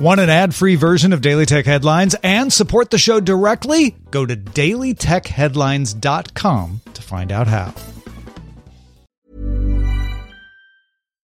Want an ad free version of Daily Tech Headlines and support the show directly? Go to dailytechheadlines.com to find out how.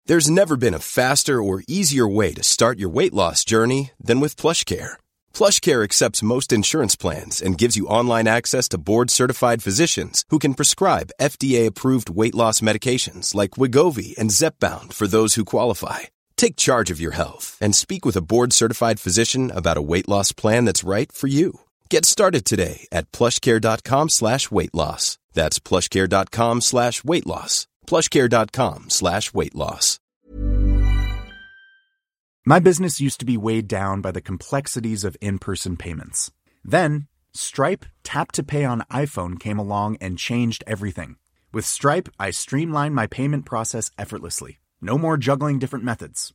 There's never been a faster or easier way to start your weight loss journey than with PlushCare. PlushCare accepts most insurance plans and gives you online access to board-certified physicians who can prescribe FDA-approved weight loss medications like Wegovy and Zepbound for those who qualify. Take charge of your health and speak with a board-certified physician about a weight loss plan that's right for you. Get started today at plushcare.com slash weight loss. That's plushcare.com slash weight loss. plushcare.com slash weight loss. My business used to be weighed down by the complexities of in-person payments. Then, Stripe Tap to Pay on iPhone came along and changed everything. With Stripe, I streamlined my payment process effortlessly. No more juggling different methods.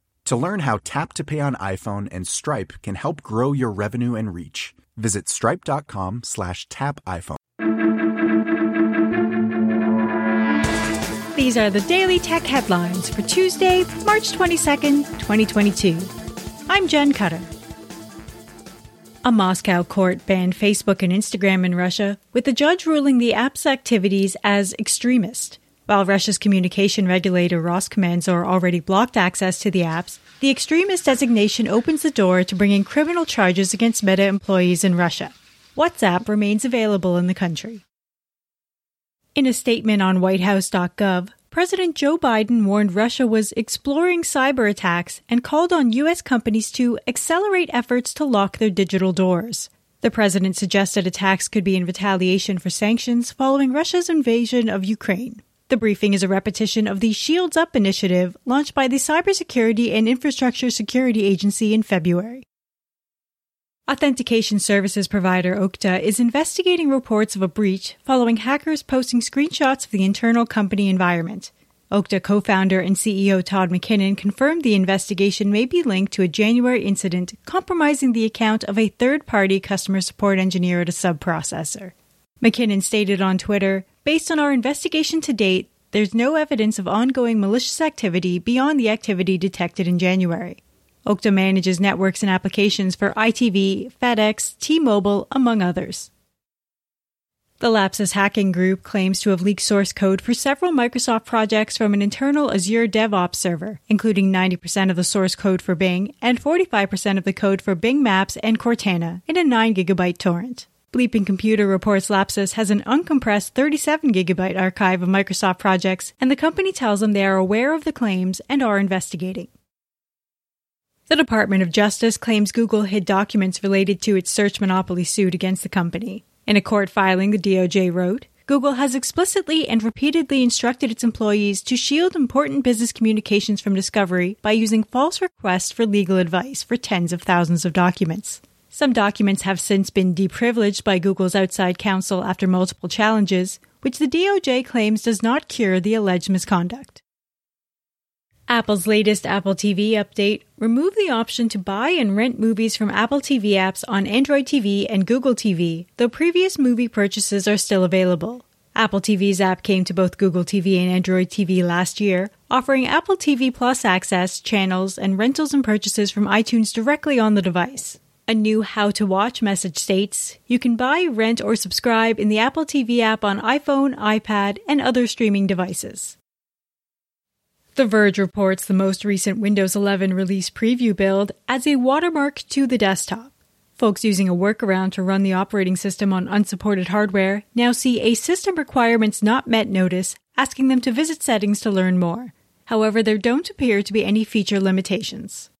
To learn how Tap to Pay on iPhone and Stripe can help grow your revenue and reach, visit stripe.com slash tap iPhone. These are the Daily Tech headlines for Tuesday, March 22nd, 2022. I'm Jen Cutter. A Moscow court banned Facebook and Instagram in Russia, with the judge ruling the app's activities as extremist. While Russia's communication regulator Roskomnadzor already blocked access to the apps, the extremist designation opens the door to bringing criminal charges against Meta employees in Russia. WhatsApp remains available in the country. In a statement on whitehouse.gov, President Joe Biden warned Russia was exploring cyber attacks and called on U.S. companies to accelerate efforts to lock their digital doors. The president suggested attacks could be in retaliation for sanctions following Russia's invasion of Ukraine. The briefing is a repetition of the Shields Up initiative launched by the Cybersecurity and Infrastructure Security Agency in February. Authentication services provider Okta is investigating reports of a breach following hackers posting screenshots of the internal company environment. Okta co founder and CEO Todd McKinnon confirmed the investigation may be linked to a January incident compromising the account of a third party customer support engineer at a subprocessor. McKinnon stated on Twitter Based on our investigation to date, there's no evidence of ongoing malicious activity beyond the activity detected in January. Okta manages networks and applications for ITV, FedEx, T-Mobile, among others. The Lapsus hacking group claims to have leaked source code for several Microsoft projects from an internal Azure DevOps server, including 90% of the source code for Bing and 45% of the code for Bing Maps and Cortana in a 9 gigabyte torrent. Bleeping Computer reports Lapsus has an uncompressed 37 gigabyte archive of Microsoft projects, and the company tells them they are aware of the claims and are investigating. The Department of Justice claims Google hid documents related to its search monopoly suit against the company. In a court filing, the DOJ wrote, Google has explicitly and repeatedly instructed its employees to shield important business communications from discovery by using false requests for legal advice for tens of thousands of documents. Some documents have since been deprivileged by Google's outside counsel after multiple challenges, which the DOJ claims does not cure the alleged misconduct. Apple's latest Apple TV update removed the option to buy and rent movies from Apple TV apps on Android TV and Google TV, though previous movie purchases are still available. Apple TV's app came to both Google TV and Android TV last year, offering Apple TV Plus access, channels, and rentals and purchases from iTunes directly on the device. A new How to Watch message states you can buy, rent, or subscribe in the Apple TV app on iPhone, iPad, and other streaming devices. The Verge reports the most recent Windows 11 release preview build adds a watermark to the desktop. Folks using a workaround to run the operating system on unsupported hardware now see a System Requirements Not Met notice asking them to visit settings to learn more. However, there don't appear to be any feature limitations.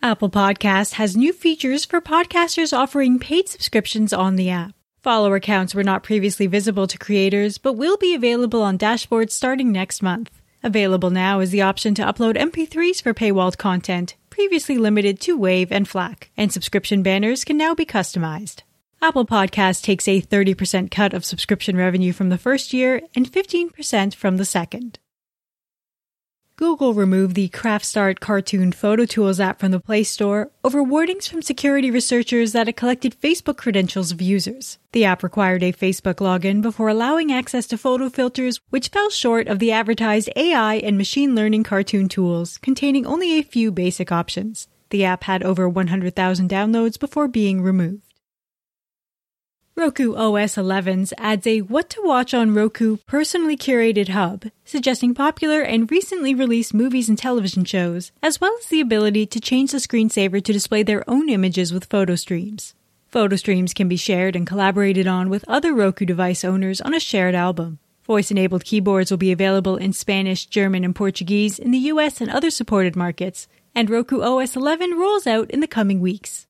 Apple Podcast has new features for podcasters offering paid subscriptions on the app. Follower accounts were not previously visible to creators, but will be available on dashboards starting next month. Available now is the option to upload MP3s for paywalled content, previously limited to WAV and FLAC, and subscription banners can now be customized. Apple Podcast takes a 30% cut of subscription revenue from the first year and 15% from the second. Google removed the Craftsart cartoon photo tools app from the Play Store over warnings from security researchers that it collected Facebook credentials of users. The app required a Facebook login before allowing access to photo filters, which fell short of the advertised AI and machine learning cartoon tools, containing only a few basic options. The app had over 100,000 downloads before being removed. Roku OS 11s adds a What to Watch on Roku personally curated hub, suggesting popular and recently released movies and television shows, as well as the ability to change the screensaver to display their own images with photo streams. Photo streams can be shared and collaborated on with other Roku device owners on a shared album. Voice enabled keyboards will be available in Spanish, German, and Portuguese in the US and other supported markets, and Roku OS 11 rolls out in the coming weeks.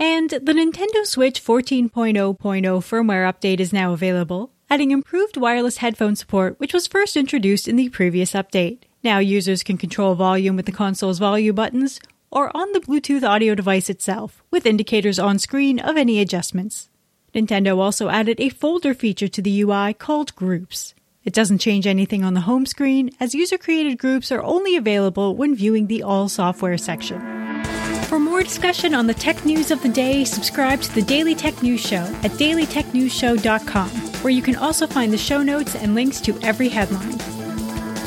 And the Nintendo Switch 14.0.0 firmware update is now available, adding improved wireless headphone support, which was first introduced in the previous update. Now users can control volume with the console's volume buttons or on the Bluetooth audio device itself, with indicators on screen of any adjustments. Nintendo also added a folder feature to the UI called Groups. It doesn't change anything on the home screen, as user created groups are only available when viewing the All Software section. For more discussion on the tech news of the day, subscribe to the Daily Tech News Show at dailytechnewsshow.com, where you can also find the show notes and links to every headline.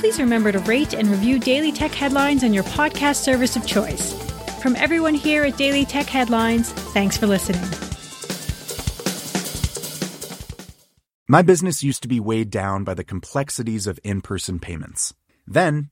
Please remember to rate and review Daily Tech Headlines on your podcast service of choice. From everyone here at Daily Tech Headlines, thanks for listening. My business used to be weighed down by the complexities of in person payments. Then,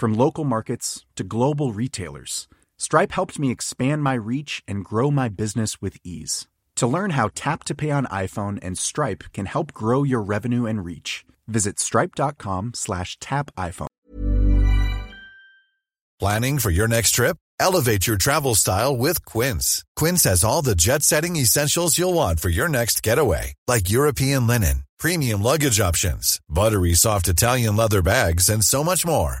From local markets to global retailers, Stripe helped me expand my reach and grow my business with ease. To learn how Tap to Pay on iPhone and Stripe can help grow your revenue and reach, visit stripe.com slash tap iPhone. Planning for your next trip? Elevate your travel style with Quince. Quince has all the jet-setting essentials you'll want for your next getaway, like European linen, premium luggage options, buttery soft Italian leather bags, and so much more.